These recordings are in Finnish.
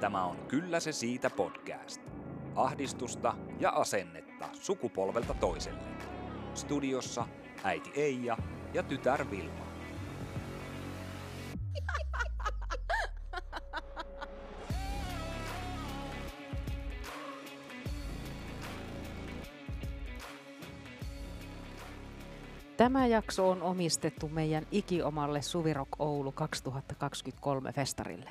Tämä on Kyllä se siitä podcast. Ahdistusta ja asennetta sukupolvelta toiselle. Studiossa äiti Eija ja tytär Vilma. Tämä jakso on omistettu meidän ikiomalle Suvirok Oulu 2023 festarille.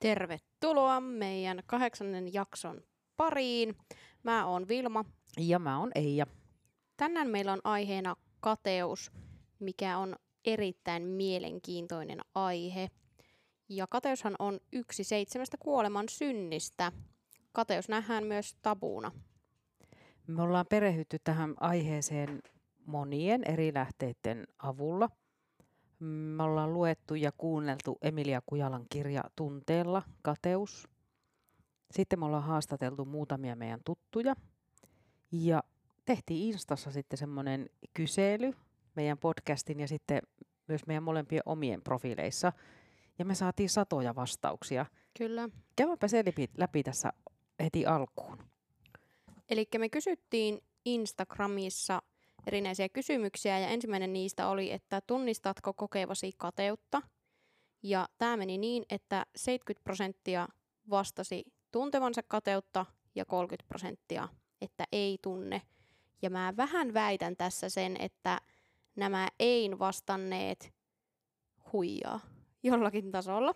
Tervetuloa meidän kahdeksannen jakson pariin. Mä oon Vilma. Ja mä oon Eija. Tänään meillä on aiheena kateus, mikä on erittäin mielenkiintoinen aihe. Ja kateushan on yksi seitsemästä kuoleman synnistä. Kateus nähdään myös tabuuna. Me ollaan perehdytty tähän aiheeseen monien eri lähteiden avulla. Me ollaan luettu ja kuunneltu Emilia Kujalan kirja Tunteella, Kateus. Sitten me ollaan haastateltu muutamia meidän tuttuja. Ja tehtiin Instassa sitten semmoinen kysely meidän podcastin ja sitten myös meidän molempien omien profiileissa. Ja me saatiin satoja vastauksia. Kyllä. Käymäpä se läpi, läpi tässä heti alkuun. Eli me kysyttiin Instagramissa – erinäisiä kysymyksiä ja ensimmäinen niistä oli, että tunnistatko kokevasi kateutta? Ja tämä meni niin, että 70 prosenttia vastasi tuntevansa kateutta ja 30 prosenttia, että ei tunne. Ja mä vähän väitän tässä sen, että nämä ei vastanneet huijaa jollakin tasolla.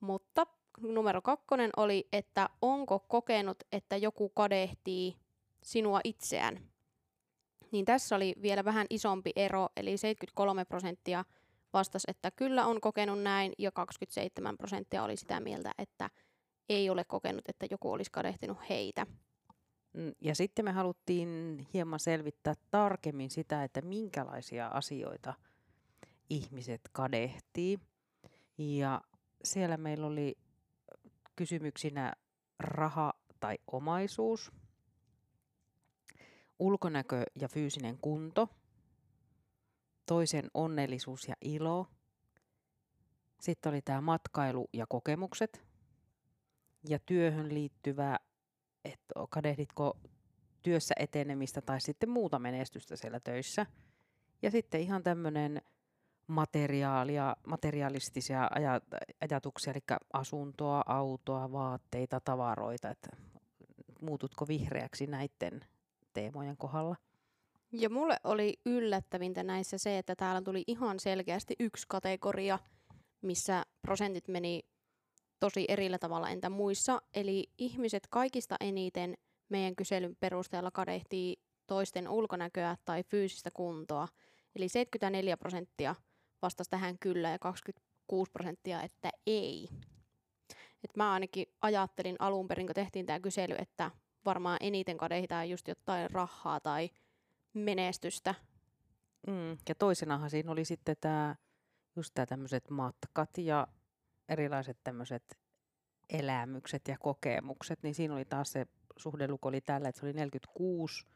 Mutta numero kakkonen oli, että onko kokenut, että joku kadehtii sinua itseään niin tässä oli vielä vähän isompi ero, eli 73 prosenttia vastasi, että kyllä on kokenut näin, ja 27 prosenttia oli sitä mieltä, että ei ole kokenut, että joku olisi kadehtinut heitä. Mm, ja sitten me haluttiin hieman selvittää tarkemmin sitä, että minkälaisia asioita ihmiset kadehtii. Ja siellä meillä oli kysymyksinä raha tai omaisuus, ulkonäkö ja fyysinen kunto, toisen onnellisuus ja ilo, sitten oli tämä matkailu ja kokemukset ja työhön liittyvä, että kadehditko työssä etenemistä tai sitten muuta menestystä siellä töissä. Ja sitten ihan tämmöinen materiaalia, materialistisia ajatuksia, eli asuntoa, autoa, vaatteita, tavaroita, että muututko vihreäksi näiden teemojen kohdalla. Ja mulle oli yllättävintä näissä se, että täällä tuli ihan selkeästi yksi kategoria, missä prosentit meni tosi erillä tavalla entä muissa. Eli ihmiset kaikista eniten meidän kyselyn perusteella kadehtii toisten ulkonäköä tai fyysistä kuntoa. Eli 74 prosenttia vastasi tähän kyllä ja 26 prosenttia, että ei. Et mä ainakin ajattelin alun perin, kun tehtiin tämä kysely, että varmaan eniten kadehditaan just jotain rahaa tai menestystä. Mm. Ja toisenahan siinä oli sitten tämä, just tämä tämmöiset matkat ja erilaiset tämmöiset elämykset ja kokemukset, niin siinä oli taas se suhdeluku oli tällä, että se oli 46,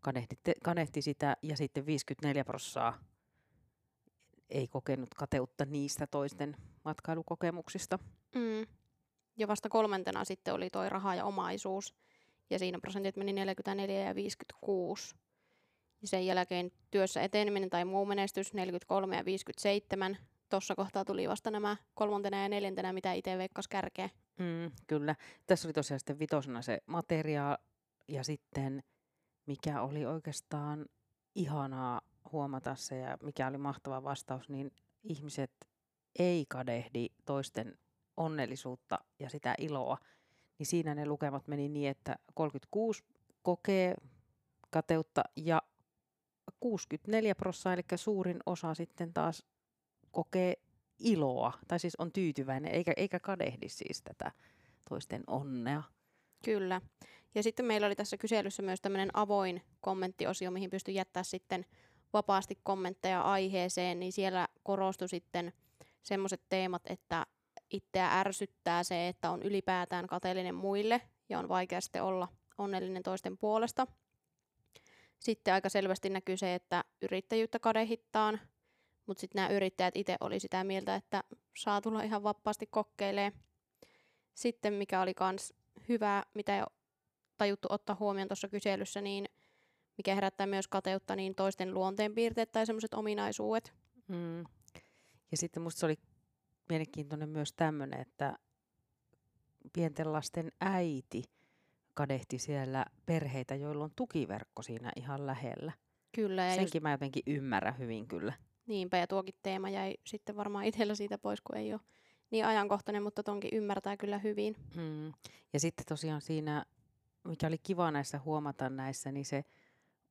kanehti, kanehti sitä ja sitten 54 prossaa ei kokenut kateutta niistä toisten matkailukokemuksista. Mm. Ja vasta kolmantena sitten oli toi raha ja omaisuus. Ja siinä prosentit meni 44 ja 56. Ja sen jälkeen työssä eteneminen tai muu menestys 43 ja 57. Tuossa kohtaa tuli vasta nämä kolmantena ja neljäntenä, mitä itse veikkas kärkeä. Mm, kyllä. Tässä oli tosiaan sitten vitosena se materiaali ja sitten mikä oli oikeastaan ihanaa huomata se ja mikä oli mahtava vastaus, niin ihmiset ei kadehdi toisten onnellisuutta ja sitä iloa, niin siinä ne lukemat meni niin, että 36 kokee kateutta ja 64 prosenttia, eli suurin osa sitten taas kokee iloa, tai siis on tyytyväinen, eikä, eikä kadehdi siis tätä toisten onnea. Kyllä. Ja sitten meillä oli tässä kyselyssä myös tämmöinen avoin kommenttiosio, mihin pystyi jättää sitten vapaasti kommentteja aiheeseen, niin siellä korostui sitten semmoiset teemat, että itseä ärsyttää se, että on ylipäätään kateellinen muille ja on vaikea sitten olla onnellinen toisten puolesta. Sitten aika selvästi näkyy se, että yrittäjyyttä kadehittaan, Mutta sitten nämä yrittäjät itse oli sitä mieltä, että saa tulla ihan vapaasti kokeilee. Sitten mikä oli myös hyvä, mitä jo tajuttu ottaa huomioon tuossa kyselyssä, niin mikä herättää myös kateutta, niin toisten luonteenpiirteet tai semmoiset ominaisuudet. Mm. Ja sitten musta se oli mielenkiintoinen myös tämmöinen, että pienten lasten äiti kadehti siellä perheitä, joilla on tukiverkko siinä ihan lähellä. Kyllä. Ja Senkin just... mä jotenkin ymmärrän hyvin kyllä. Niinpä, ja tuokin teema jäi sitten varmaan itsellä siitä pois, kun ei ole niin ajankohtainen, mutta tonkin ymmärtää kyllä hyvin. Mm. Ja sitten tosiaan siinä, mikä oli kiva näissä huomata näissä, niin se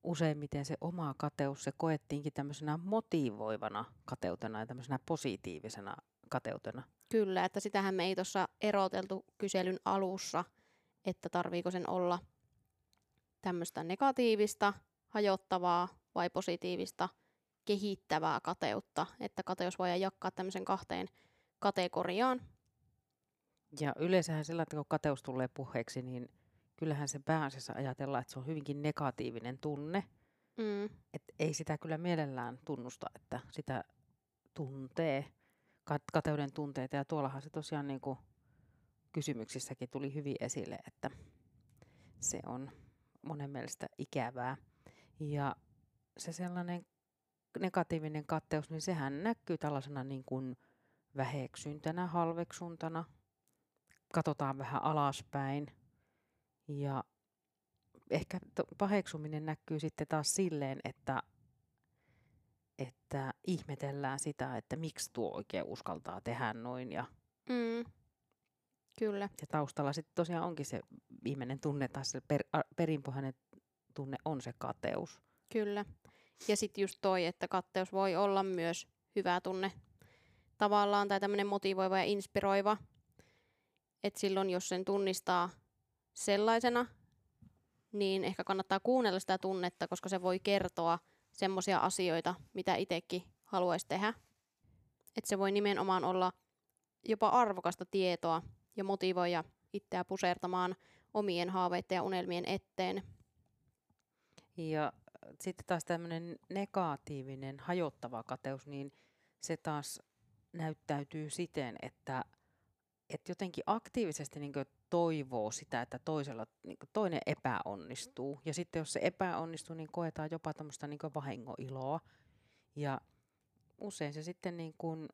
useimmiten se oma kateus, se koettiinkin tämmöisenä motivoivana kateutena ja tämmöisenä positiivisena kateutena. Kyllä, että sitähän me ei tuossa eroteltu kyselyn alussa, että tarviiko sen olla tämmöistä negatiivista, hajottavaa vai positiivista, kehittävää kateutta, että kateus voidaan jakaa tämmöisen kahteen kategoriaan. Ja yleensähän sillä, että kun kateus tulee puheeksi, niin kyllähän se pääasiassa ajatellaan, että se on hyvinkin negatiivinen tunne. Mm. Et ei sitä kyllä mielellään tunnusta, että sitä tuntee, kateuden tunteita. Ja tuollahan se tosiaan niin kuin kysymyksissäkin tuli hyvin esille, että se on monen mielestä ikävää. Ja se sellainen negatiivinen katteus, niin sehän näkyy tällaisena niin kuin väheksyntänä, halveksuntana. Katsotaan vähän alaspäin. Ja ehkä paheksuminen näkyy sitten taas silleen, että, että ihmetellään sitä, että miksi tuo oikein uskaltaa tehdä noin. Ja, mm. Kyllä. Ja taustalla sitten tosiaan onkin se viimeinen tunne, tai se per, perinpohjainen tunne on se kateus. Kyllä. Ja sitten just toi, että katteus voi olla myös hyvä tunne tavallaan tai tämmöinen motivoiva ja inspiroiva. Että silloin, jos sen tunnistaa sellaisena, niin ehkä kannattaa kuunnella sitä tunnetta, koska se voi kertoa semmoisia asioita, mitä itsekin haluaisi tehdä. Että se voi nimenomaan olla jopa arvokasta tietoa ja motivoida itseä pusertamaan omien haaveiden ja unelmien eteen. Ja sitten taas tämmöinen negatiivinen, hajottava kateus, niin se taas näyttäytyy siten, että, että jotenkin aktiivisesti niin toivoo sitä, että toisella niin toinen epäonnistuu. Ja sitten jos se epäonnistuu, niin koetaan jopa tämmöistä niin vahingoiloa. Ja usein se sitten niin kuin,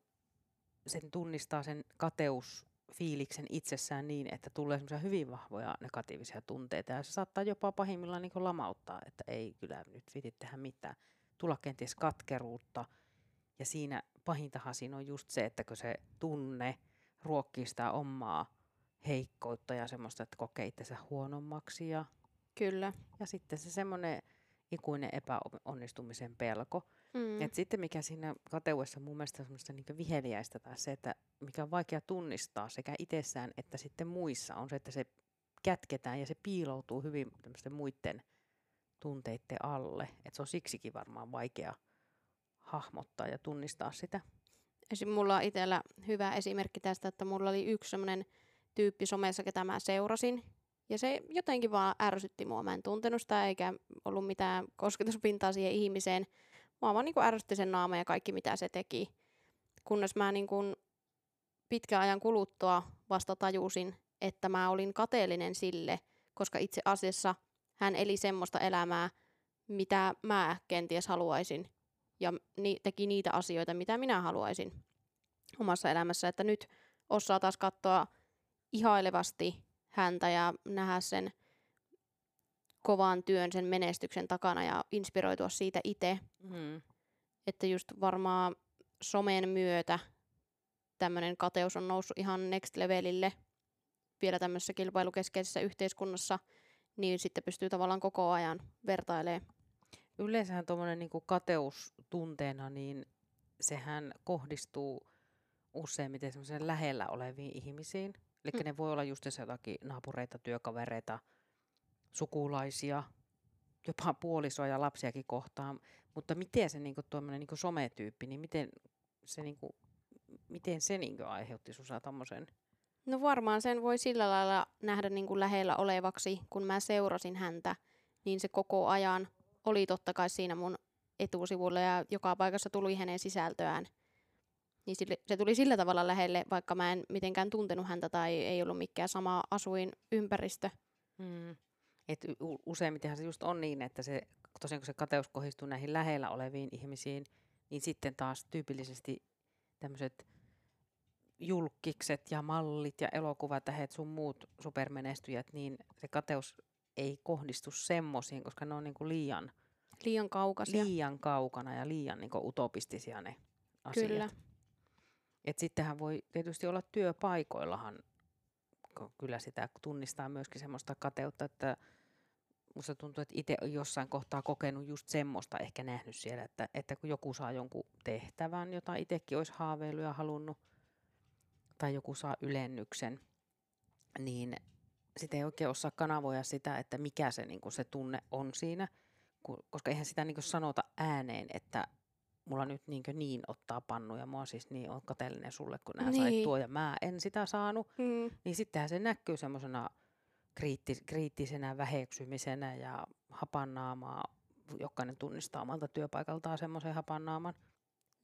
sen tunnistaa sen kateusfiiliksen itsessään niin, että tulee semmoisia hyvin vahvoja negatiivisia tunteita. Ja se saattaa jopa pahimmillaan niin lamauttaa, että ei kyllä nyt viti tehdä mitään. Tulla kenties katkeruutta. Ja siinä pahintahan siinä on just se, että kun se tunne ruokkii sitä omaa heikkoutta ja semmoista, että kokee itsensä huonommaksi. Ja, Kyllä. ja sitten se semmoinen ikuinen epäonnistumisen pelko. Mm. Et sitten mikä siinä kateuessa mun mielestä semmoista niin viheliäistä tai se, että mikä on vaikea tunnistaa sekä itsessään että sitten muissa, on se, että se kätketään ja se piiloutuu hyvin tämmöisten muiden tunteiden alle. Et se on siksikin varmaan vaikea hahmottaa ja tunnistaa sitä. Mulla on itsellä hyvä esimerkki tästä, että mulla oli yksi semmoinen tyyppi somessa, ketä mä seurasin. Ja se jotenkin vaan ärsytti mua. Mä en tuntenut sitä eikä ollut mitään kosketuspintaa siihen ihmiseen. Mua vaan niin ärsytti sen naama ja kaikki mitä se teki. Kunnes mä niin kuin pitkän ajan kuluttua vasta tajusin, että mä olin kateellinen sille, koska itse asiassa hän eli semmoista elämää, mitä mä kenties haluaisin ja ni- teki niitä asioita, mitä minä haluaisin omassa elämässä. Että nyt osaa taas katsoa ihailevasti häntä ja nähdä sen kovan työn, sen menestyksen takana ja inspiroitua siitä itse. Mm. Että just varmaan somen myötä tämmöinen kateus on noussut ihan next levelille vielä tämmöisessä kilpailukeskeisessä yhteiskunnassa, niin sitten pystyy tavallaan koko ajan vertailemaan Yleensähän tuommoinen niin kateus tunteena, niin sehän kohdistuu useimmiten lähellä oleviin ihmisiin. Eli mm. ne voi olla just jotakin naapureita, työkavereita, sukulaisia, jopa puolisoa ja lapsiakin kohtaan. Mutta miten se niinku, tuommoinen niinku sometyyppi, niin miten se, niinku, miten se niinku aiheutti sinussa tommosen? No varmaan sen voi sillä lailla nähdä niinku lähellä olevaksi, kun mä seurasin häntä, niin se koko ajan oli totta kai siinä mun etusivulla ja joka paikassa tuli hänen sisältöään. Niin sille, se tuli sillä tavalla lähelle, vaikka mä en mitenkään tuntenut häntä tai ei ollut mikään sama asuinympäristö. Mm. Et useimmitenhan se just on niin, että se, tosiaan kun se kateus kohdistuu näihin lähellä oleviin ihmisiin, niin sitten taas tyypillisesti tämmöiset julkikset ja mallit ja elokuvatähet sun muut supermenestyjät, niin se kateus ei kohdistu semmoisiin, koska ne on niinku liian, Liian kaukaisia. liian kaukana ja liian niinku utopistisia ne asiat. Kyllä. Et sittenhän voi tietysti olla työpaikoillahan, ko- kyllä sitä tunnistaa myöskin semmoista kateutta, että musta tuntuu, että itse on jossain kohtaa kokenut just semmoista, ehkä nähnyt siellä, että, että kun joku saa jonkun tehtävän, jota itsekin olisi haaveillut ja halunnut, tai joku saa ylennyksen, niin sitten ei oikein osaa kanavoida sitä, että mikä se, niin se tunne on siinä, koska eihän sitä niin sanota ääneen, että mulla nyt niin, niin ottaa pannu ja mua siis niin on kateellinen sulle, kun nämä niin. sait tuo ja mä en sitä saanut, Mm. niin sittenhän se näkyy semmoisena kriittis- kriittisenä väheksymisenä ja hapannaamaa. Jokainen tunnistaa omalta työpaikaltaan semmoisen hapannaaman.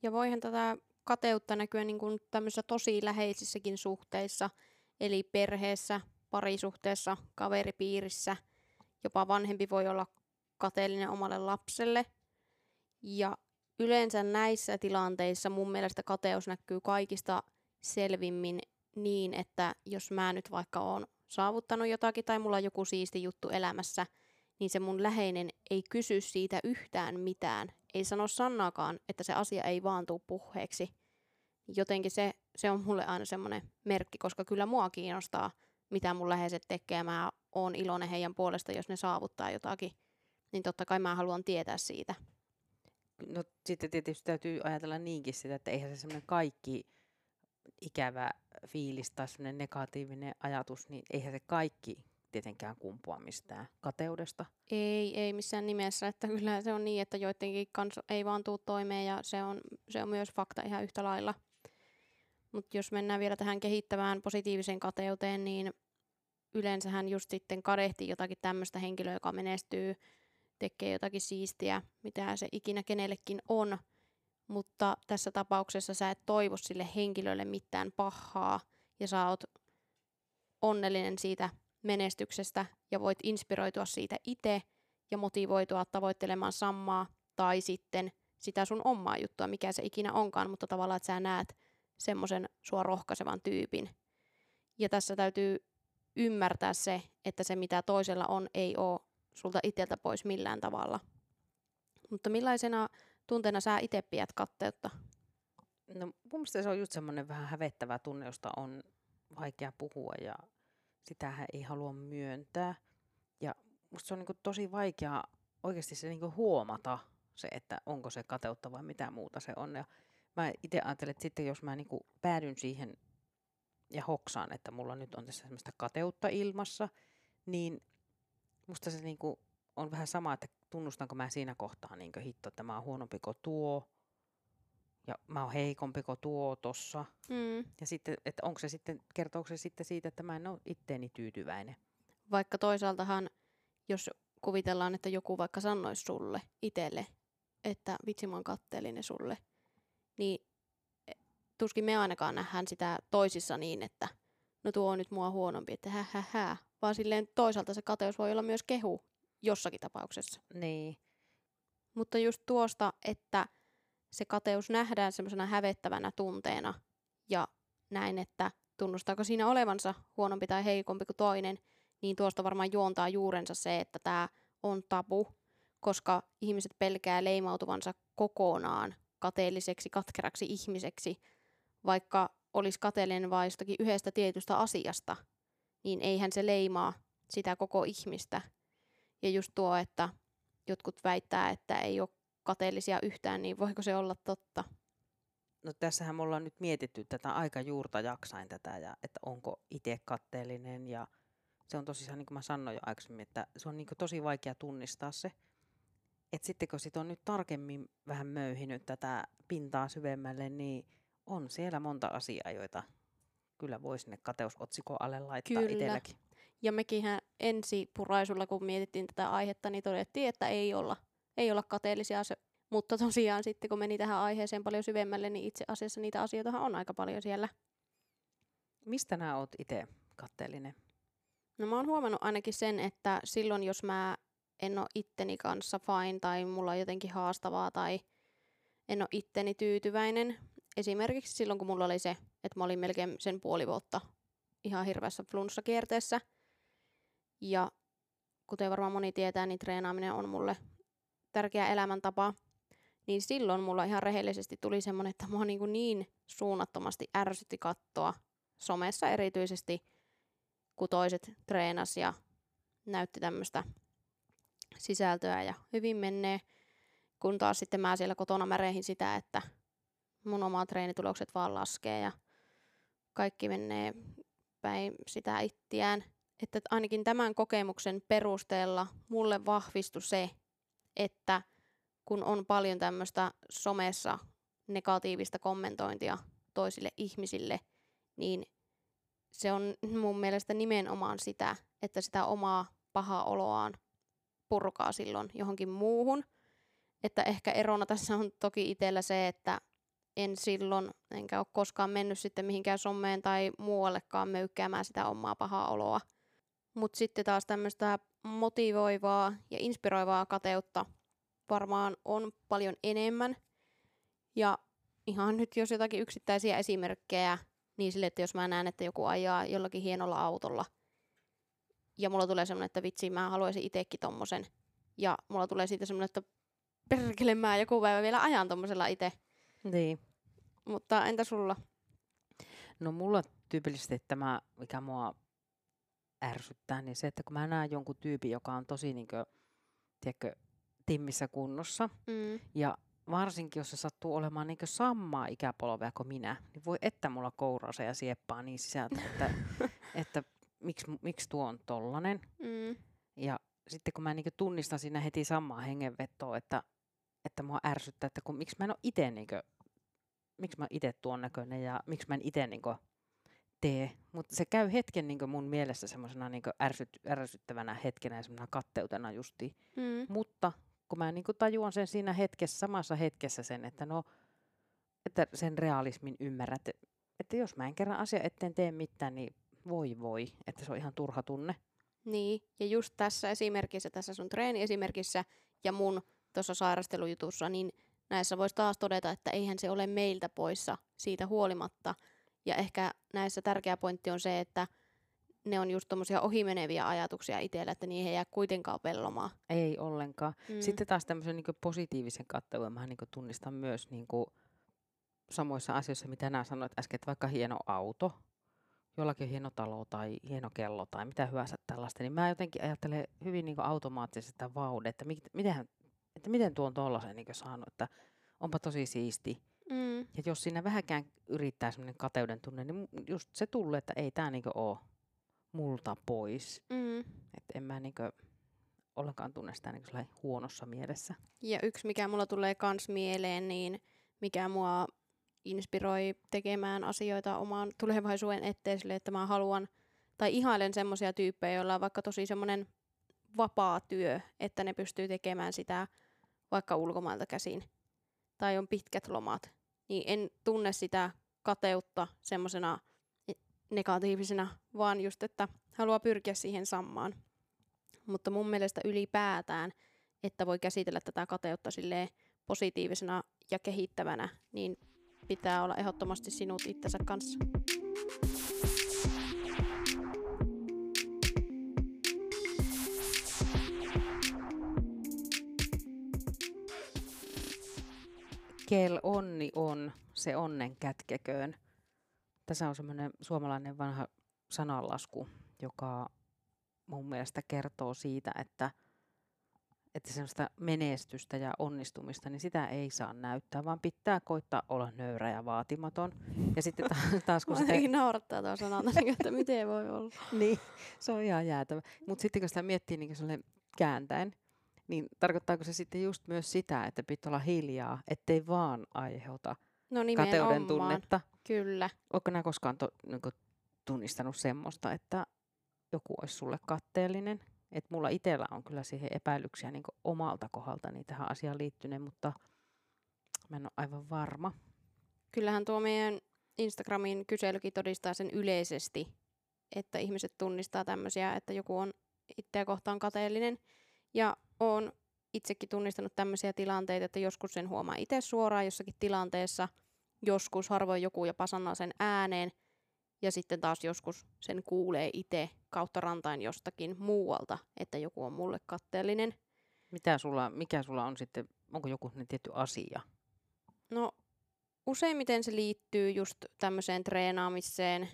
Ja voihan tätä kateutta näkyä niin kuin tämmöisissä tosi läheisissäkin suhteissa, eli perheessä, parisuhteessa, kaveripiirissä. Jopa vanhempi voi olla kateellinen omalle lapselle. Ja yleensä näissä tilanteissa mun mielestä kateus näkyy kaikista selvimmin niin, että jos mä nyt vaikka oon saavuttanut jotakin tai mulla on joku siisti juttu elämässä, niin se mun läheinen ei kysy siitä yhtään mitään. Ei sano sanaakaan, että se asia ei vaan tuu puheeksi. Jotenkin se, se on mulle aina semmoinen merkki, koska kyllä mua kiinnostaa, mitä mun läheiset tekee. Mä oon iloinen heidän puolesta, jos ne saavuttaa jotakin. Niin totta kai mä haluan tietää siitä. No sitten tietysti täytyy ajatella niinkin sitä, että eihän se semmoinen kaikki ikävä fiilis tai semmoinen negatiivinen ajatus, niin eihän se kaikki tietenkään kumpua mistään kateudesta. Ei, ei missään nimessä. Että kyllä se on niin, että joidenkin kanssa ei vaan tuu toimeen ja se on, se on myös fakta ihan yhtä lailla. Mutta jos mennään vielä tähän kehittävään positiiviseen kateuteen, niin yleensähän just sitten kadehtii jotakin tämmöistä henkilöä, joka menestyy, tekee jotakin siistiä, mitä se ikinä kenellekin on. Mutta tässä tapauksessa sä et toivo sille henkilölle mitään pahaa ja sä oot onnellinen siitä menestyksestä ja voit inspiroitua siitä itse ja motivoitua tavoittelemaan samaa tai sitten sitä sun omaa juttua, mikä se ikinä onkaan, mutta tavallaan, että sä näet semmoisen sua rohkaisevan tyypin. Ja tässä täytyy ymmärtää se, että se mitä toisella on, ei ole sulta itseltä pois millään tavalla. Mutta millaisena tunteena sä itse pidät katteutta? No mun mielestä se on just semmoinen vähän hävettävä tunne, josta on vaikea puhua ja sitähän ei halua myöntää. Ja musta se on niinku tosi vaikea oikeasti se niinku huomata se, että onko se kateutta vai mitä muuta se on. Ja mä itse ajattelen, että sitten jos mä niinku päädyn siihen ja hoksaan, että mulla nyt on tässä semmoista kateutta ilmassa, niin musta se niinku on vähän sama, että tunnustanko mä siinä kohtaa niin hitto, että mä oon huonompi kuin tuo, ja mä oon heikompi kuin tuo tossa. Mm. Ja sitten, että onko se sitten, kertooko se sitten siitä, että mä en ole itteeni tyytyväinen. Vaikka toisaaltahan, jos kuvitellaan, että joku vaikka sanoisi sulle itselle, että vitsi mä oon katteellinen sulle, niin e, tuskin me ainakaan nähdään sitä toisissa niin, että no tuo on nyt mua huonompi, että hä hä hä. Vaan silleen toisaalta se kateus voi olla myös kehu jossakin tapauksessa. Niin. Mutta just tuosta, että se kateus nähdään semmoisena hävettävänä tunteena ja näin, että tunnustaako siinä olevansa huonompi tai heikompi kuin toinen, niin tuosta varmaan juontaa juurensa se, että tämä on tabu, koska ihmiset pelkää leimautuvansa kokonaan kateelliseksi, katkeraksi ihmiseksi, vaikka olisi kateellinen vain jostakin yhdestä tietystä asiasta, niin eihän se leimaa sitä koko ihmistä. Ja just tuo, että jotkut väittää, että ei ole kateellisia yhtään, niin voiko se olla totta? No tässähän me ollaan nyt mietitty tätä aika juurta jaksain tätä, ja että onko itse katteellinen ja se on tosissaan, niin kuin mä sanoin jo aikaisemmin, että se on niin tosi vaikea tunnistaa se. Että sitten kun sit on nyt tarkemmin vähän möyhinyt tätä pintaa syvemmälle, niin on siellä monta asiaa, joita kyllä voi sinne kateusotsikon alle laittaa Kyllä. itselläkin. Ja mekinhän ensi puraisulla, kun mietittiin tätä aihetta, niin todettiin, että ei olla, ei olla kateellisia. Mutta tosiaan sitten kun meni tähän aiheeseen paljon syvemmälle, niin itse asiassa niitä asioita on aika paljon siellä. Mistä nämä oot itse katteellinen? No mä oon huomannut ainakin sen, että silloin jos mä en ole itteni kanssa fine tai mulla on jotenkin haastavaa tai en ole itteni tyytyväinen. Esimerkiksi silloin, kun mulla oli se, että mä olin melkein sen puoli vuotta ihan hirveässä flunssakierteessä. Ja kuten varmaan moni tietää, niin treenaaminen on mulle tärkeä elämäntapa. Niin silloin mulla ihan rehellisesti tuli semmoinen, että mua niin, niin suunnattomasti ärsytti kattoa somessa erityisesti, kun toiset treenas ja näytti tämmöistä sisältöä ja hyvin menee. Kun taas sitten mä siellä kotona märehin sitä, että mun omat treenitulokset vaan laskee ja kaikki menee päin sitä ittiään. Että ainakin tämän kokemuksen perusteella mulle vahvistui se, että kun on paljon tämmöistä somessa negatiivista kommentointia toisille ihmisille, niin se on mun mielestä nimenomaan sitä, että sitä omaa pahaa oloaan purkaa silloin johonkin muuhun. Että ehkä erona tässä on toki itsellä se, että en silloin, enkä ole koskaan mennyt sitten mihinkään someen tai muuallekaan möykkäämään sitä omaa pahaa oloa. Mutta sitten taas tämmöistä motivoivaa ja inspiroivaa kateutta varmaan on paljon enemmän. Ja ihan nyt jos jotakin yksittäisiä esimerkkejä, niin sille, että jos mä näen, että joku ajaa jollakin hienolla autolla, ja mulla tulee semmoinen, että vitsi, mä haluaisin itsekin tommosen. Ja mulla tulee siitä semmoinen, että perkele mä joku päivä vielä ajan tommosella itse. Niin. Mutta entä sulla? No mulla tyypillisesti tämä, mikä mua ärsyttää, niin se, että kun mä näen jonkun tyypin, joka on tosi niin kuin, tiedätkö, timmissä kunnossa, Mm. ja varsinkin jos se sattuu olemaan niin samaa ikäpolvea kuin minä, niin voi että mulla kourausa ja sieppaa niin sisältä, että, että miksi, miksi tuo on tollanen. Mm. Ja sitten kun mä niin tunnistan siinä heti samaa hengenvetoa, että, että mua ärsyttää, että kun, miksi mä en ole itse niin miksi mä itse tuon näköinen ja miksi mä en itse niin tee. Mutta se käy hetken niin mun mielessä semmoisena niin ärsyt, ärsyttävänä hetkenä ja semmoisena katteutena justiin. Mm. Mutta kun mä niin tajuan sen siinä hetkessä, samassa hetkessä sen, että no, että sen realismin ymmärrät, että, että jos mä en kerran asia eteen tee mitään, niin voi voi, että se on ihan turha tunne. Niin, ja just tässä esimerkissä, tässä sun treeniesimerkissä ja mun tuossa sairastelujutussa, niin näissä voisi taas todeta, että eihän se ole meiltä poissa siitä huolimatta. Ja ehkä näissä tärkeä pointti on se, että ne on just tommosia ohimeneviä ajatuksia itsellä, että niihin ei jää kuitenkaan pellomaan. Ei ollenkaan. Mm. Sitten taas tämmöisen niin positiivisen kattelun mä niin tunnistan myös niin samoissa asioissa, mitä nämä sanoit äsken, että vaikka hieno auto, jollakin on hieno talo tai hieno kello tai mitä hyvänsä tällaista, niin mä jotenkin ajattelen hyvin niin automaattisesti sitä vaude, että, mit, miten, että miten tuon tuollaisen niin saanut, että onpa tosi siisti. Mm. Ja jos siinä vähäkään yrittää semmoinen kateuden tunne, niin just se tulee, että ei tämä niin ole multa pois. Mm. Että en mä niin ollenkaan tunne sitä niin huonossa mielessä. Ja yksi, mikä mulla tulee kans mieleen, niin mikä mua inspiroi tekemään asioita omaan tulevaisuuden eteen sille, että mä haluan tai ihailen semmoisia tyyppejä, joilla on vaikka tosi semmoinen vapaa työ, että ne pystyy tekemään sitä vaikka ulkomailta käsin. Tai on pitkät lomat. Niin en tunne sitä kateutta semmoisena negatiivisena, vaan just, että haluaa pyrkiä siihen samaan. Mutta mun mielestä ylipäätään, että voi käsitellä tätä kateutta silleen positiivisena ja kehittävänä, niin pitää olla ehdottomasti sinut itsensä kanssa. Kel onni on, se onnen kätkeköön. Tässä on semmoinen suomalainen vanha sananlasku, joka mun mielestä kertoo siitä, että – että semmoista menestystä ja onnistumista, niin sitä ei saa näyttää, vaan pitää koittaa olla nöyrä ja vaatimaton. Ja sitten taas, kun sitä... naurattaa tuo niin että miten voi olla. niin, se on ihan jäätävä. Mutta sitten kun sitä miettii niin kääntäen, niin tarkoittaako se sitten just myös sitä, että pitää olla hiljaa, ettei vaan aiheuta no kateuden tunnetta? Kyllä. Oletko nämä koskaan to, niin tunnistanut semmoista, että joku olisi sulle katteellinen – että mulla itsellä on kyllä siihen epäilyksiä niin omalta kohdaltani tähän asiaan liittyneen, mutta Mä en ole aivan varma. Kyllähän tuo meidän Instagramin kyselykin todistaa sen yleisesti, että ihmiset tunnistaa tämmöisiä, että joku on itseä kohtaan kateellinen. Ja on itsekin tunnistanut tämmöisiä tilanteita, että joskus sen huomaa itse suoraan jossakin tilanteessa, joskus harvoin joku jopa sanoo sen ääneen, ja sitten taas joskus sen kuulee itse kautta rantain jostakin muualta, että joku on mulle katteellinen. Mitä sulla, mikä sulla on sitten, onko joku tietty asia? No useimmiten se liittyy just tämmöiseen treenaamiseen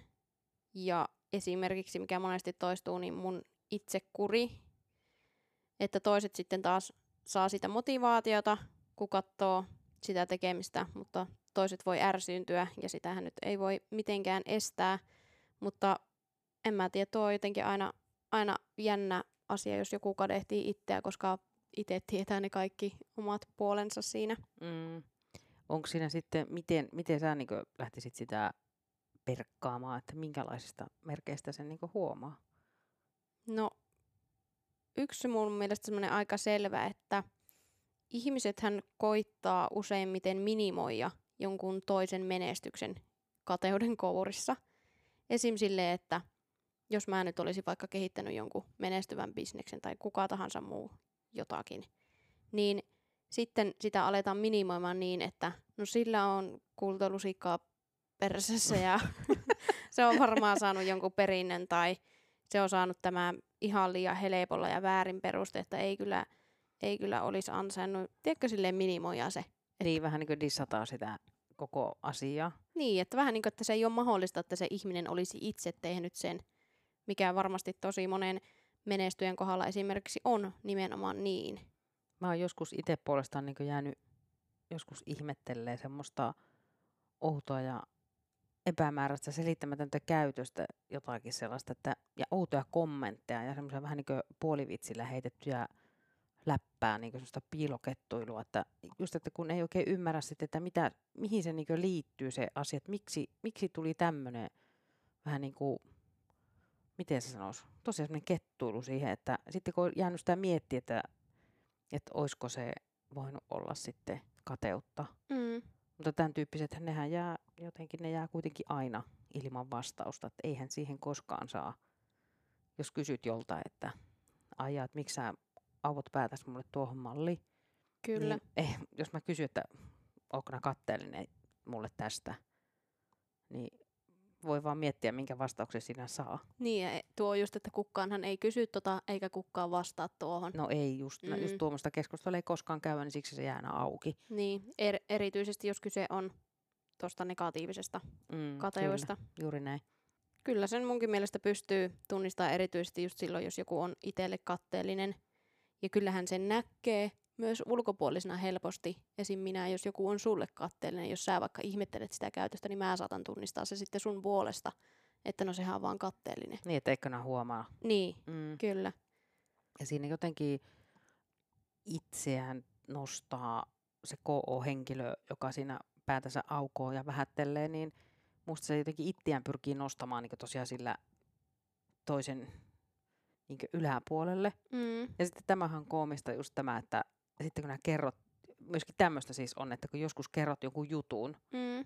ja esimerkiksi, mikä monesti toistuu, niin mun itsekuri. Että toiset sitten taas saa sitä motivaatiota, kun katsoo sitä tekemistä, mutta toiset voi ärsyyntyä ja sitähän nyt ei voi mitenkään estää. Mutta en mä tiedä, tuo on jotenkin aina, aina jännä asia, jos joku kadehtii itseä, koska itse tietää ne kaikki omat puolensa siinä. Mm. Onko siinä sitten, miten, miten sä niin lähtisit sitä perkkaamaan, että minkälaisista merkeistä sen niin huomaa? No, yksi mun mielestä semmoinen aika selvä, että ihmisethän koittaa useimmiten minimoida jonkun toisen menestyksen kateuden kourissa. Esim. sille, että jos mä nyt olisin vaikka kehittänyt jonkun menestyvän bisneksen tai kuka tahansa muu jotakin, niin sitten sitä aletaan minimoimaan niin, että no sillä on kultalusikkaa persessä ja se on varmaan saanut jonkun perinnön tai se on saanut tämä ihan liian helpolla ja väärin peruste, että ei kyllä, ei kyllä olisi ansainnut. Tiedätkö silleen minimoja se? Että... Niin, vähän niin kuin dissataan sitä koko asiaa. Niin, että vähän niin kuin, että se ei ole mahdollista, että se ihminen olisi itse tehnyt sen, mikä varmasti tosi monen menestyjen kohdalla esimerkiksi on nimenomaan niin. Mä oon joskus itse puolestaan niin jäänyt joskus ihmettelee semmoista outoa ja epämääräistä selittämätöntä käytöstä jotakin sellaista, että, ja outoja kommentteja ja semmoisia vähän niin kuin puolivitsillä heitettyjä läppää, niin kuin semmoista piilokettuilua, että just, että kun ei oikein ymmärrä sitten, että mitä, mihin se niin liittyy se asia, että miksi, miksi tuli tämmöinen vähän niin kuin, miten se sanoisi, tosiaan semmoinen kettuilu siihen, että sitten kun on jäänyt sitä miettiä, että, että olisiko se voinut olla sitten kateutta. Mm. Mutta tämän tyyppiset, nehän jää, jotenkin ne jää kuitenkin aina ilman vastausta, että eihän siihen koskaan saa, jos kysyt jolta, että ajaa, että miksi sä avot päätäs mulle tuohon malliin. Kyllä. Niin, eh, jos mä kysyn, että onko katteellinen mulle tästä, niin voi vaan miettiä, minkä vastauksen sinä saa. Niin, ja tuo just, että kukkaanhan ei kysy tota, eikä kukaan vastaa tuohon. No ei, just, mm. just tuommoista keskustelua ei koskaan käy, niin siksi se jää aina auki. Niin, er, erityisesti jos kyse on tuosta negatiivisesta mm, kateudesta. Kyllä, juuri näin. Kyllä sen munkin mielestä pystyy tunnistamaan erityisesti just silloin, jos joku on itselle katteellinen. Ja kyllähän sen näkee myös ulkopuolisena helposti. Esim. minä, jos joku on sulle katteellinen, jos sä vaikka ihmettelet sitä käytöstä, niin mä saatan tunnistaa se sitten sun puolesta, että no sehän on vaan katteellinen. Niin, että eikö huomaa. Niin, mm. kyllä. Ja siinä jotenkin itseään nostaa se KO-henkilö, joka siinä päätänsä aukoo ja vähättelee, niin musta se jotenkin itseään pyrkii nostamaan niin tosiaan sillä toisen niin yläpuolelle. Mm. Ja sitten tämähän on koomista just tämä, että sitten kun nämä kerrot, myöskin tämmöistä siis on, että kun joskus kerrot jonkun jutun, mm.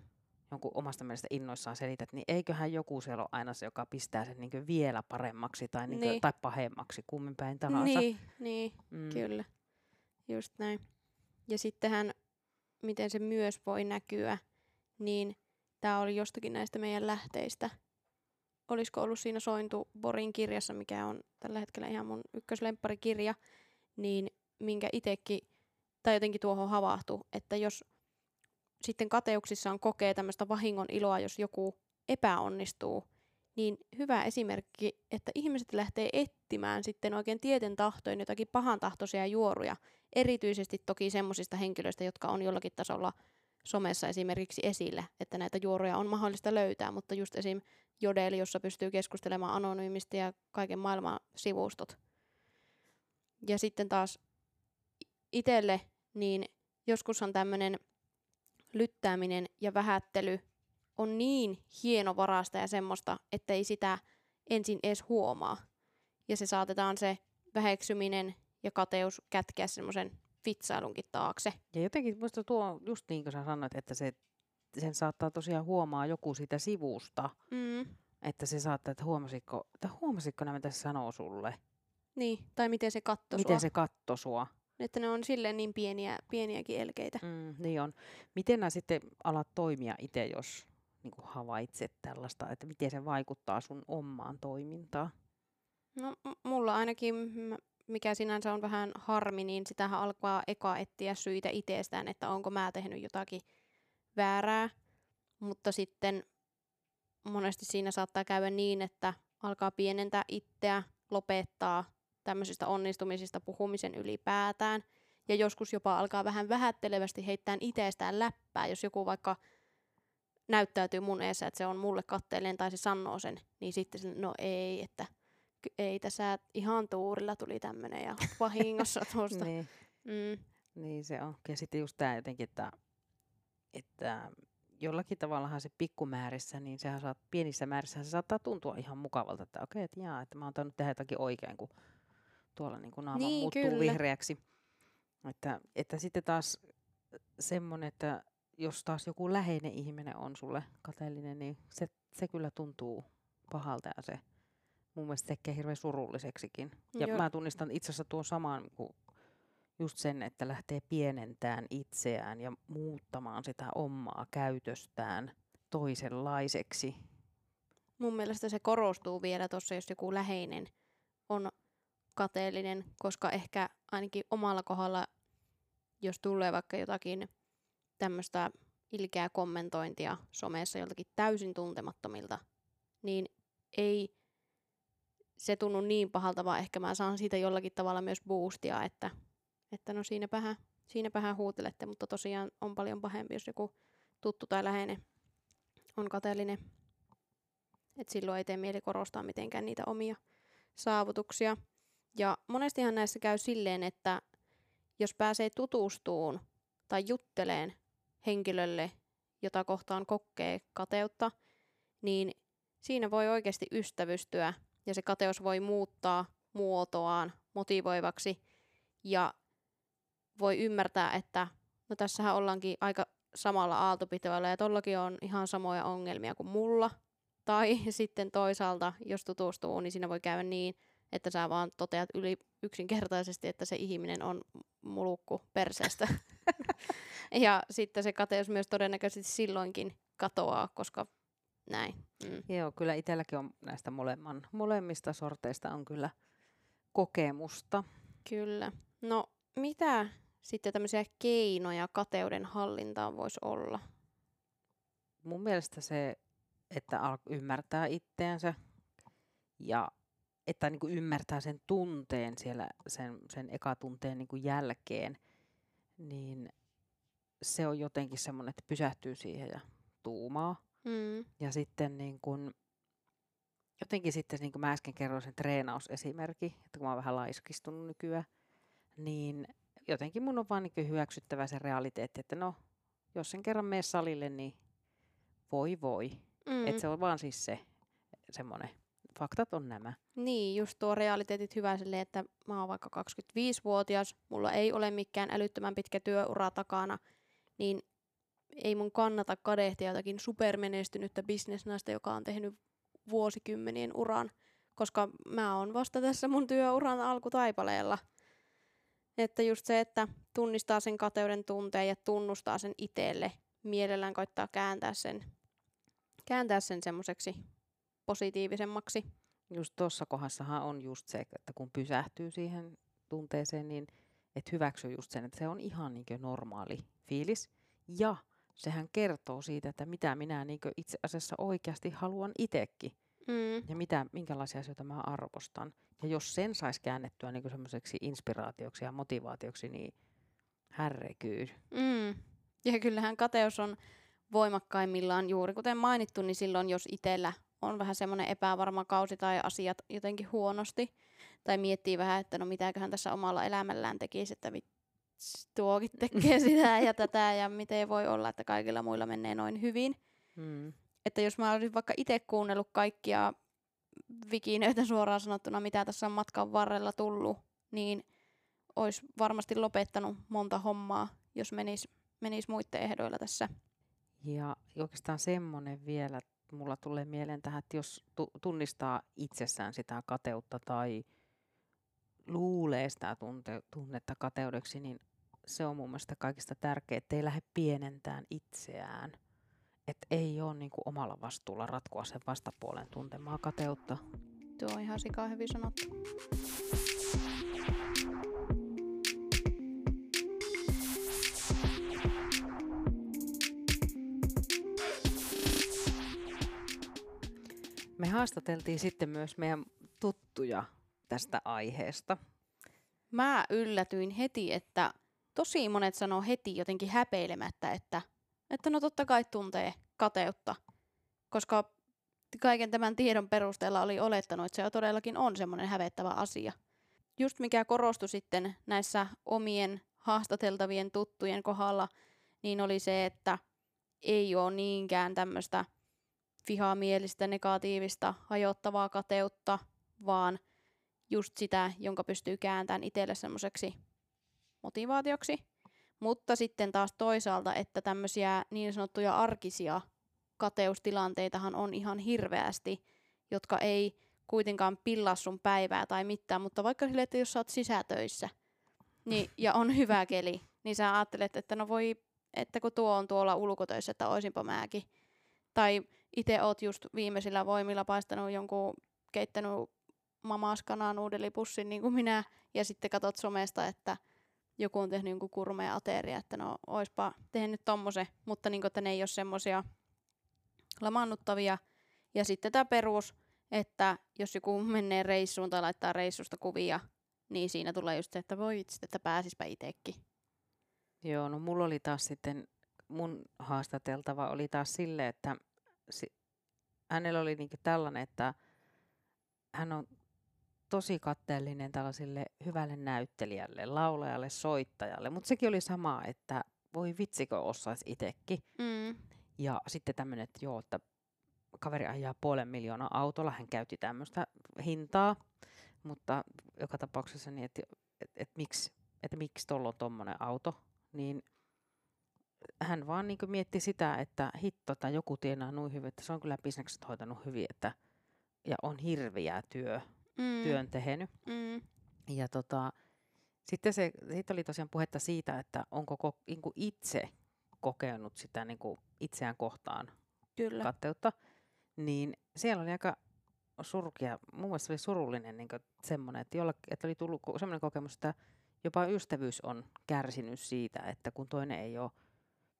jonkun omasta mielestä innoissaan selität, niin eiköhän joku siellä ole aina se, joka pistää sen niin vielä paremmaksi tai, niin niin. tai pahemmaksi, kummin päin tahansa. Niin, niin mm. kyllä. Just näin. Ja sittenhän, miten se myös voi näkyä, niin tämä oli jostakin näistä meidän lähteistä. Olisiko ollut siinä Sointu Borin kirjassa, mikä on tällä hetkellä ihan mun ykköslemparikirja, niin minkä itsekin, tai jotenkin tuohon havahtu, että jos sitten kateuksissaan kokee tämmöistä vahingon iloa, jos joku epäonnistuu, niin hyvä esimerkki, että ihmiset lähtee etsimään sitten oikein tieten tahtoin jotakin pahan tahtoisia juoruja, erityisesti toki semmoisista henkilöistä, jotka on jollakin tasolla somessa esimerkiksi esillä, että näitä juoruja on mahdollista löytää, mutta just esim. Jodeli, jossa pystyy keskustelemaan anonyymisti ja kaiken maailman sivustot. Ja sitten taas itselle, niin joskushan tämmöinen lyttääminen ja vähättely on niin hienovarasta ja semmoista, että ei sitä ensin edes huomaa. Ja se saatetaan se väheksyminen ja kateus kätkeä semmoisen vitsailunkin taakse. Ja jotenkin muista tuo, just niin kuin sä sanoit, että se, sen saattaa tosiaan huomaa joku siitä sivusta, Mm. että se saattaa, että huomasitko, että huomasitko nämä, se sanoo sulle? Niin, tai miten se katto Miten sua. se katto sua? Että ne on silleen niin pieniä, pieniäkin elkeitä. Mm, niin on. Miten nää sitten alat toimia itse, jos niin havaitset tällaista, että miten se vaikuttaa sun omaan toimintaan? No mulla ainakin, mikä sinänsä on vähän harmi, niin sitähän alkaa eka etsiä syitä itsestään, että onko mä tehnyt jotakin väärää. Mutta sitten monesti siinä saattaa käydä niin, että alkaa pienentää itseä, lopettaa tämmöisistä onnistumisista puhumisen ylipäätään. Ja joskus jopa alkaa vähän vähättelevästi heittää itsestään läppää, jos joku vaikka näyttäytyy mun eessä, että se on mulle katteellinen tai se sanoo sen, niin sitten se, no ei, että ei tässä ihan tuurilla tuli tämmöinen ja vahingossa tuosta. Niin, mm, niin se on. Ja sitten just tämä jotenkin, että, että jollakin tavallahan se pikkumäärissä, niin sehän saat, pienissä määrissä se saattaa tuntua ihan mukavalta, että okei, että jaa, että mä oon tainnut tehdä jotakin oikein, kun tuolla niin kuin naama Niin, muuttuu kyllä. vihreäksi. Että, että sitten taas semmoinen, että jos taas joku läheinen ihminen on sulle kateellinen, niin se, se kyllä tuntuu pahalta ja se mun mielestä tekee hirveän surulliseksikin. Ja Joo. mä tunnistan itse asiassa tuon saman kuin just sen, että lähtee pienentään itseään ja muuttamaan sitä omaa käytöstään toisenlaiseksi. mun mielestä se korostuu vielä tuossa, jos joku läheinen kateellinen, koska ehkä ainakin omalla kohdalla, jos tulee vaikka jotakin tämmöistä ilkeää kommentointia somessa joltakin täysin tuntemattomilta, niin ei se tunnu niin pahalta, vaan ehkä mä saan siitä jollakin tavalla myös boostia, että, että no siinäpähän, siinäpähän huutelette, mutta tosiaan on paljon pahempi, jos joku tuttu tai läheinen on kateellinen. Et silloin ei tee mieli korostaa mitenkään niitä omia saavutuksia. Ja monestihan näissä käy silleen, että jos pääsee tutustuun tai jutteleen henkilölle, jota kohtaan kokee kateutta, niin siinä voi oikeasti ystävystyä ja se kateus voi muuttaa muotoaan motivoivaksi ja voi ymmärtää, että no tässähän ollaankin aika samalla aaltopitoilla ja tollakin on ihan samoja ongelmia kuin mulla. Tai sitten toisaalta, jos tutustuu, niin siinä voi käydä niin, että sä vaan toteat yli yksinkertaisesti, että se ihminen on mulukku perseestä. ja sitten se kateus myös todennäköisesti silloinkin katoaa, koska näin. Mm. Joo, kyllä itselläkin on näistä molemman, molemmista sorteista on kyllä kokemusta. Kyllä. No mitä sitten tämmöisiä keinoja kateuden hallintaan voisi olla? Mun mielestä se, että al- ymmärtää itteensä ja että niin kuin ymmärtää sen tunteen siellä, sen, sen ekatunteen niin kuin jälkeen, niin se on jotenkin semmoinen, että pysähtyy siihen ja tuumaa. Mm. Ja sitten niin kun, jotenkin sitten, niin kuin mä äsken kerroin sen treenausesimerkki, että kun mä oon vähän laiskistunut nykyään, niin jotenkin mun on vaan niin hyväksyttävä se realiteetti, että no, jos sen kerran mene salille, niin voi voi. Mm. Että se on vaan siis se semmoinen, faktat on nämä. Niin, just tuo realiteetit hyvä silleen, että mä oon vaikka 25-vuotias, mulla ei ole mikään älyttömän pitkä työura takana, niin ei mun kannata kadehtia jotakin supermenestynyttä bisnesnaista, joka on tehnyt vuosikymmenien uran, koska mä oon vasta tässä mun työuran alkutaipaleella. Että just se, että tunnistaa sen kateuden tunteen ja tunnustaa sen itselle, mielellään koittaa kääntää sen, kääntää sen semmoiseksi positiivisemmaksi. Just tuossa kohdassahan on just se, että kun pysähtyy siihen tunteeseen, niin että hyväksyy just sen, että se on ihan niin normaali fiilis. Ja sehän kertoo siitä, että mitä minä niin itse asiassa oikeasti haluan itsekin. Mm. ja mitä, minkälaisia asioita mä arvostan. Ja jos sen saisi käännettyä niin semmoiseksi inspiraatioksi ja motivaatioksi, niin härrekyy. Mm. Ja kyllähän kateus on voimakkaimmillaan juuri kuten mainittu, niin silloin jos itsellä on vähän semmoinen epävarma kausi tai asiat jotenkin huonosti, tai miettii vähän, että no mitäköhän tässä omalla elämällään tekisi, että vitsi, tuokin tekee sitä ja tätä ja miten voi olla, että kaikilla muilla menee noin hyvin. Mm. Että jos mä olisin vaikka itse kuunnellut kaikkia vikinöitä suoraan sanottuna, mitä tässä on matkan varrella tullut, niin olisi varmasti lopettanut monta hommaa, jos menisi menis muiden ehdoilla tässä. Ja oikeastaan semmoinen vielä, mulla tulee mieleen tähän, että jos tu- tunnistaa itsessään sitä kateutta tai luulee sitä tunte- tunnetta kateudeksi, niin se on mun mielestä kaikista tärkeää, että ei lähde pienentään itseään. Että ei ole niin omalla vastuulla ratkoa sen vastapuolen tuntemaa kateutta. Tuo on ihan sikaa hyvin sanottu. Haastateltiin sitten myös meidän tuttuja tästä aiheesta. Mä yllätyin heti, että tosi monet sanoo heti jotenkin häpeilemättä, että, että no totta kai tuntee kateutta, koska kaiken tämän tiedon perusteella oli olettanut, että se todellakin on semmoinen hävettävä asia. Just mikä korostui sitten näissä omien haastateltavien tuttujen kohdalla, niin oli se, että ei ole niinkään tämmöistä vihamielistä, negatiivista, hajottavaa kateutta, vaan just sitä, jonka pystyy kääntämään itselle semmoiseksi motivaatioksi. Mutta sitten taas toisaalta, että tämmöisiä niin sanottuja arkisia kateustilanteitahan on ihan hirveästi, jotka ei kuitenkaan pillaa sun päivää tai mitään, mutta vaikka sille, että jos sä oot sisätöissä niin, ja on hyvä keli, niin sä ajattelet, että no voi, että kun tuo on tuolla ulkotöissä, että oisinpa mäkin. Tai itse oot just viimeisillä voimilla paistanut jonkun, keittänyt mamaskanaan uudelipussin niin kuin minä, ja sitten katsot somesta, että joku on tehnyt jonkun kurmea ateria, että no oispa tehnyt tommosen, mutta niin kuin, että ne ei ole semmoisia lamannuttavia. Ja sitten tämä perus, että jos joku menee reissuun tai laittaa reissusta kuvia, niin siinä tulee just se, että voi itse, että pääsispä itsekin. Joo, no mulla oli taas sitten, mun haastateltava oli taas sille, että si- hänellä oli niinku tällainen, että hän on tosi katteellinen tällaiselle hyvälle näyttelijälle, laulajalle, soittajalle, mutta sekin oli sama, että voi vitsikö osaisi itsekin. Mm. Ja sitten tämmöinen, että joo, että kaveri ajaa puolen miljoonaa autolla, hän käytti tämmöistä hintaa, mutta joka tapauksessa niin, että, että, että miksi, että miksi tuolla on tuommoinen auto, niin hän vaan niin mietti sitä, että hitto tai joku tienaa noin hyvin, että se on kyllä bisnekset hoitanut hyvin, että, ja on hirviä työ, Mm. työn tehnyt. Mm. Ja tota, sitten se, siitä oli tosiaan puhetta siitä, että onko ko, niin itse kokenut sitä niin itseään kohtaan Kyllä. katteutta, niin siellä oli aika surkia, mun mielestä oli surullinen niin semmoinen, että, jolla, että oli tullut semmoinen kokemus, että jopa ystävyys on kärsinyt siitä, että kun toinen ei ole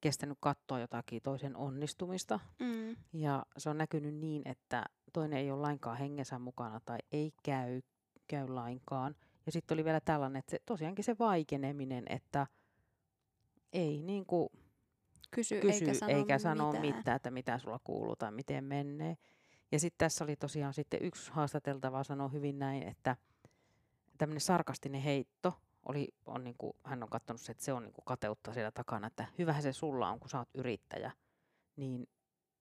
kestänyt katsoa jotakin toisen onnistumista, mm. ja se on näkynyt niin, että toinen ei ole lainkaan hengensä mukana tai ei käy, käy lainkaan. Ja sitten oli vielä tällainen, että se, tosiaankin se vaikeneminen, että ei niin kuin Kysy, kysy eikä sano, eikä sano mitään. mitään. että mitä sulla kuuluu tai miten menee. Ja sitten tässä oli tosiaan sitten yksi haastateltava sanoi hyvin näin, että tämmöinen sarkastinen heitto oli, on niin kuin, hän on katsonut se, että se on niin kuin kateutta siellä takana, että hyvähän se sulla on, kun sä oot yrittäjä. Niin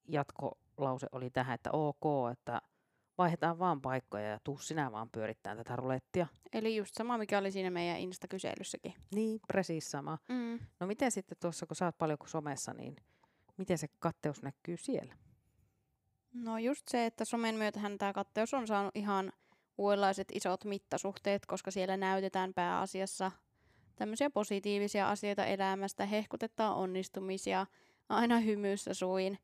jatkolause oli tähän, että ok, että vaihdetaan vaan paikkoja ja tuu sinä vaan pyörittämään tätä rulettia. Eli just sama, mikä oli siinä meidän Insta-kyselyssäkin. Niin, precis sama. Mm. No miten sitten tuossa, kun sä oot paljon kuin somessa, niin miten se katteus näkyy siellä? No just se, että somen myötähän tämä katteus on saanut ihan uudenlaiset isot mittasuhteet, koska siellä näytetään pääasiassa tämmöisiä positiivisia asioita elämästä, hehkutetaan onnistumisia, aina hymyssä suin.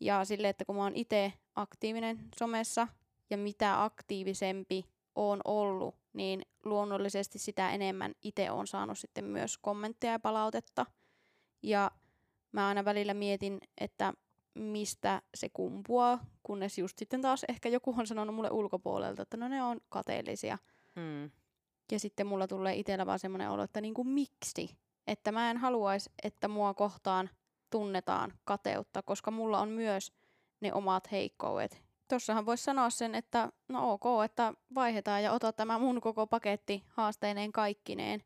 Ja sille, että kun mä oon itse aktiivinen somessa ja mitä aktiivisempi on ollut, niin luonnollisesti sitä enemmän itse on saanut sitten myös kommentteja ja palautetta. Ja mä aina välillä mietin, että mistä se kumpuaa, kunnes just sitten taas ehkä joku on sanonut mulle ulkopuolelta, että no ne on kateellisia. Mm. Ja sitten mulla tulee itsellä vaan semmoinen olo, että niinku miksi? Että mä en haluaisi, että mua kohtaan tunnetaan kateutta, koska mulla on myös ne omat heikkoudet. Tossahan voisi sanoa sen, että no ok, että vaihdetaan ja ota tämä mun koko paketti haasteineen kaikkineen.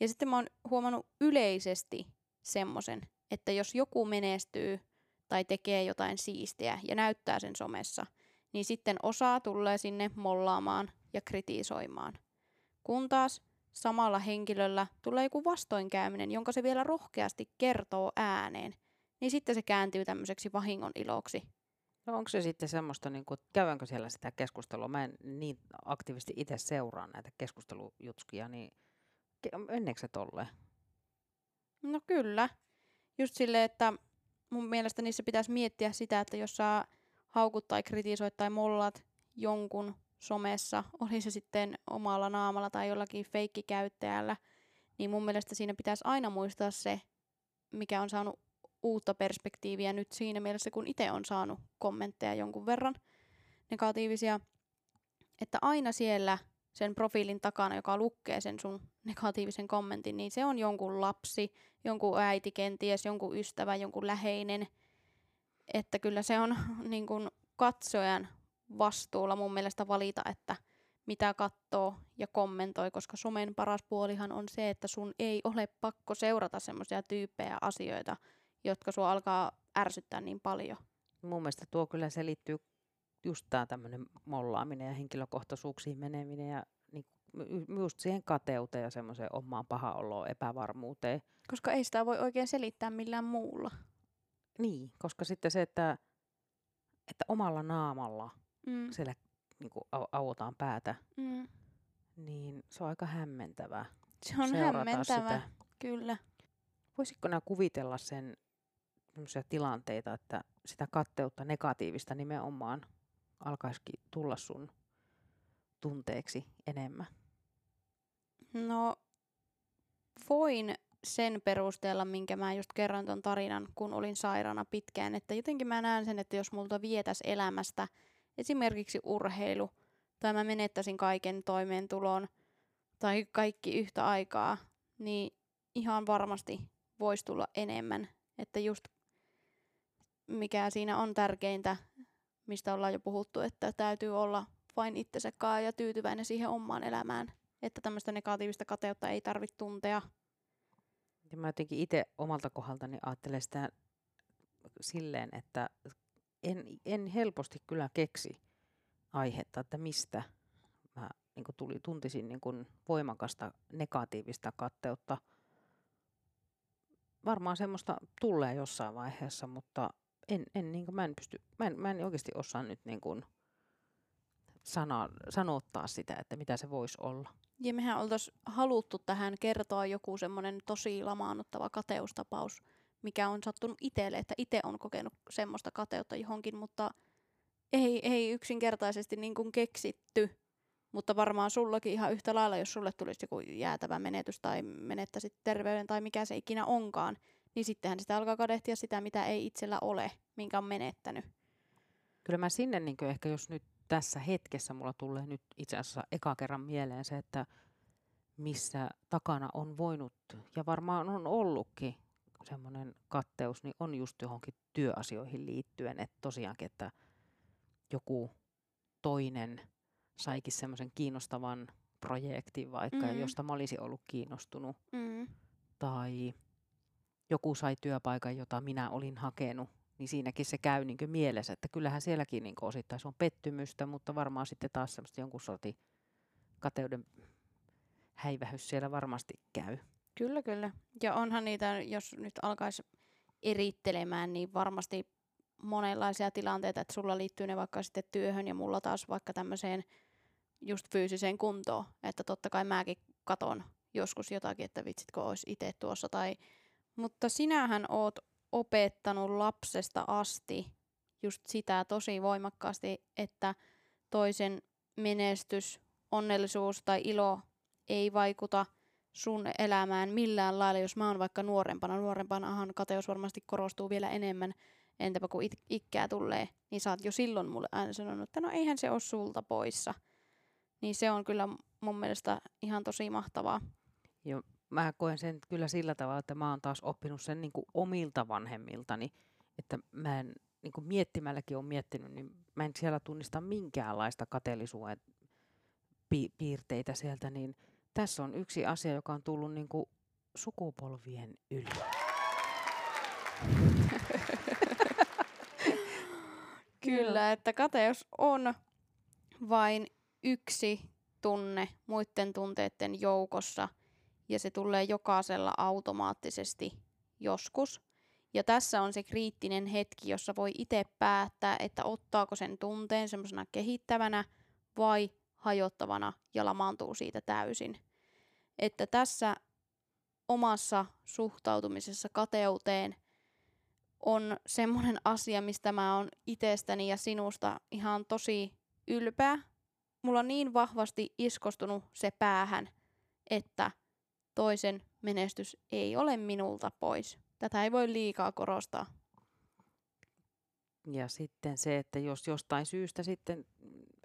Ja sitten mä oon huomannut yleisesti semmoisen, että jos joku menestyy tai tekee jotain siistiä ja näyttää sen somessa, niin sitten osaa tulee sinne mollaamaan ja kritisoimaan. Kun taas samalla henkilöllä tulee joku vastoinkäyminen, jonka se vielä rohkeasti kertoo ääneen, niin sitten se kääntyy tämmöiseksi vahingon iloksi. No onko se sitten semmoista, niin kuin, käydäänkö siellä sitä keskustelua? Mä en niin aktiivisesti itse seuraa näitä keskustelujutskia, niin menneekö se tolleen? No kyllä. Just silleen, että mun mielestä niissä pitäisi miettiä sitä, että jos sä haukut tai kritisoit tai mollat jonkun somessa, oli se sitten omalla naamalla tai jollakin feikkikäyttäjällä, niin mun mielestä siinä pitäisi aina muistaa se, mikä on saanut uutta perspektiiviä nyt siinä mielessä, kun itse on saanut kommentteja jonkun verran negatiivisia, että aina siellä sen profiilin takana, joka lukee sen sun negatiivisen kommentin, niin se on jonkun lapsi, jonkun äiti kenties, jonkun ystävä, jonkun läheinen. Että kyllä se on niin kuin katsojan vastuulla mun mielestä valita, että mitä katsoo ja kommentoi, koska somen paras puolihan on se, että sun ei ole pakko seurata semmoisia tyyppejä asioita, jotka sua alkaa ärsyttää niin paljon. Mun mielestä tuo kyllä selittyy just tämä tämmöinen mollaaminen ja henkilökohtaisuuksiin meneminen ja niin, just siihen kateuteen ja semmoiseen omaan pahaoloon, epävarmuuteen. Koska ei sitä voi oikein selittää millään muulla. Niin, koska sitten se, että, että omalla naamalla mm. siellä niin kuin auotaan päätä, mm. niin se on aika hämmentävää. Se on hämmentävää, sitä. kyllä. Voisitko nämä kuvitella sen tilanteita, että sitä katteutta negatiivista nimenomaan alkaisikin tulla sun tunteeksi enemmän? No, voin sen perusteella, minkä mä just kerran ton tarinan, kun olin sairaana pitkään, että jotenkin mä näen sen, että jos multa vietäisi elämästä esimerkiksi urheilu, tai mä menettäisin kaiken toimeentulon, tai kaikki yhtä aikaa, niin ihan varmasti voisi tulla enemmän. Että just mikä siinä on tärkeintä, mistä ollaan jo puhuttu, että täytyy olla vain itsensä ja tyytyväinen siihen omaan elämään. Että tämmöistä negatiivista kateutta ei tarvitse tuntea. Ja mä jotenkin itse omalta kohdaltani ajattelen sitä silleen, että en, en helposti kyllä keksi aihetta, että mistä mä niin tuli, tuntisin niin voimakasta negatiivista katteutta. Varmaan semmoista tulee jossain vaiheessa, mutta en, en, niin mä en pysty, mä en, mä en oikeasti osaa nyt niin kuin, sana, sanottaa sitä, että mitä se voisi olla. Ja mehän oltaisiin haluttu tähän kertoa joku semmoinen tosi lamaannuttava kateustapaus, mikä on sattunut itselle, että itse on kokenut semmoista kateutta johonkin, mutta ei, ei yksinkertaisesti niin kuin keksitty. Mutta varmaan sullakin ihan yhtä lailla, jos sulle tulisi joku jäätävä menetys tai menettäisit terveyden tai mikä se ikinä onkaan, niin sittenhän sitä alkaa kadehtia sitä, mitä ei itsellä ole, minkä on menettänyt. Kyllä mä sinne, niin ehkä jos nyt tässä hetkessä mulla tulee nyt itse asiassa eka kerran mieleen se, että missä takana on voinut, ja varmaan on ollutkin semmoinen katteus, niin on just johonkin työasioihin liittyen, että tosiaankin, että joku toinen saikin semmoisen kiinnostavan projektin vaikka, mm. josta mä olisin ollut kiinnostunut. Mm. Tai joku sai työpaikan, jota minä olin hakenut, niin siinäkin se käy niin mielessä, että kyllähän sielläkin niin osittain se on pettymystä, mutta varmaan sitten taas semmoista jonkun sortin kateuden häivähys siellä varmasti käy. Kyllä, kyllä. Ja onhan niitä, jos nyt alkaisi erittelemään, niin varmasti monenlaisia tilanteita, että sulla liittyy ne vaikka sitten työhön ja mulla taas vaikka tämmöiseen just fyysiseen kuntoon. Että totta kai mäkin katon joskus jotakin, että vitsitkö olisi itse tuossa tai mutta sinähän oot opettanut lapsesta asti just sitä tosi voimakkaasti, että toisen menestys, onnellisuus tai ilo ei vaikuta sun elämään millään lailla, jos mä oon vaikka nuorempana. Nuorempanahan kateus varmasti korostuu vielä enemmän, entäpä kun it- ikkää tulee, niin sä oot jo silloin mulle aina sanonut, että no eihän se ole sulta poissa. Niin se on kyllä mun mielestä ihan tosi mahtavaa. Joo, mä koen sen kyllä sillä tavalla, että mä oon taas oppinut sen niin kuin omilta vanhemmiltani, että mä en niin kuin miettimälläkin on miettinyt, niin mä en siellä tunnista minkäänlaista kateellisuuden pi- piirteitä sieltä, niin tässä on yksi asia, joka on tullut niin kuin sukupolvien yli. Kyllä, että kateus on vain yksi tunne muiden tunteiden joukossa ja se tulee jokaisella automaattisesti joskus. Ja tässä on se kriittinen hetki, jossa voi itse päättää, että ottaako sen tunteen semmoisena kehittävänä vai hajottavana ja lamaantuu siitä täysin. Että tässä omassa suhtautumisessa kateuteen on semmoinen asia, mistä mä oon itsestäni ja sinusta ihan tosi ylpeä. Mulla on niin vahvasti iskostunut se päähän, että toisen menestys ei ole minulta pois. Tätä ei voi liikaa korostaa. Ja sitten se, että jos jostain syystä sitten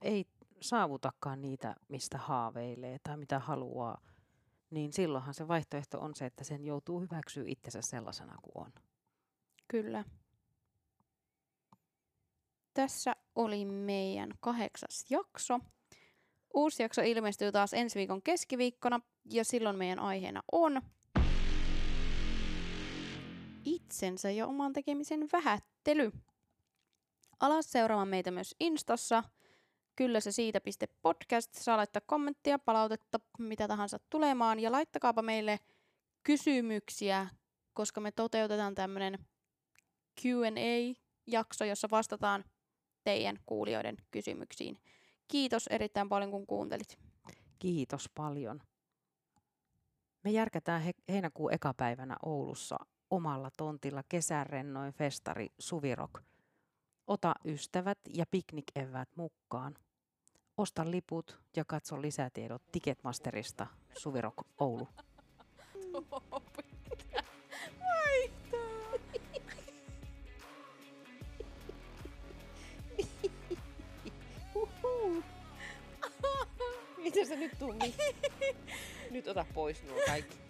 ei saavutakaan niitä, mistä haaveilee tai mitä haluaa, niin silloinhan se vaihtoehto on se, että sen joutuu hyväksyä itsensä sellaisena kuin on. Kyllä. Tässä oli meidän kahdeksas jakso. Uusi jakso ilmestyy taas ensi viikon keskiviikkona ja silloin meidän aiheena on itsensä ja oman tekemisen vähättely. Alas seuraamaan meitä myös Instassa. Kyllä se siitä piste podcast. Saa laittaa kommenttia, palautetta, mitä tahansa tulemaan. Ja laittakaapa meille kysymyksiä, koska me toteutetaan tämmöinen Q&A-jakso, jossa vastataan teidän kuulijoiden kysymyksiin. Kiitos erittäin paljon, kun kuuntelit. Kiitos paljon. Me järkätään he- heinäkuun ekapäivänä Oulussa omalla tontilla kesärennoin festari Suvirok. Ota ystävät ja piknikevät mukaan. Osta liput ja katso lisätiedot Ticketmasterista Suvirok Oulu. Miten sä nyt tuu? Nyt ota pois nuo kaikki.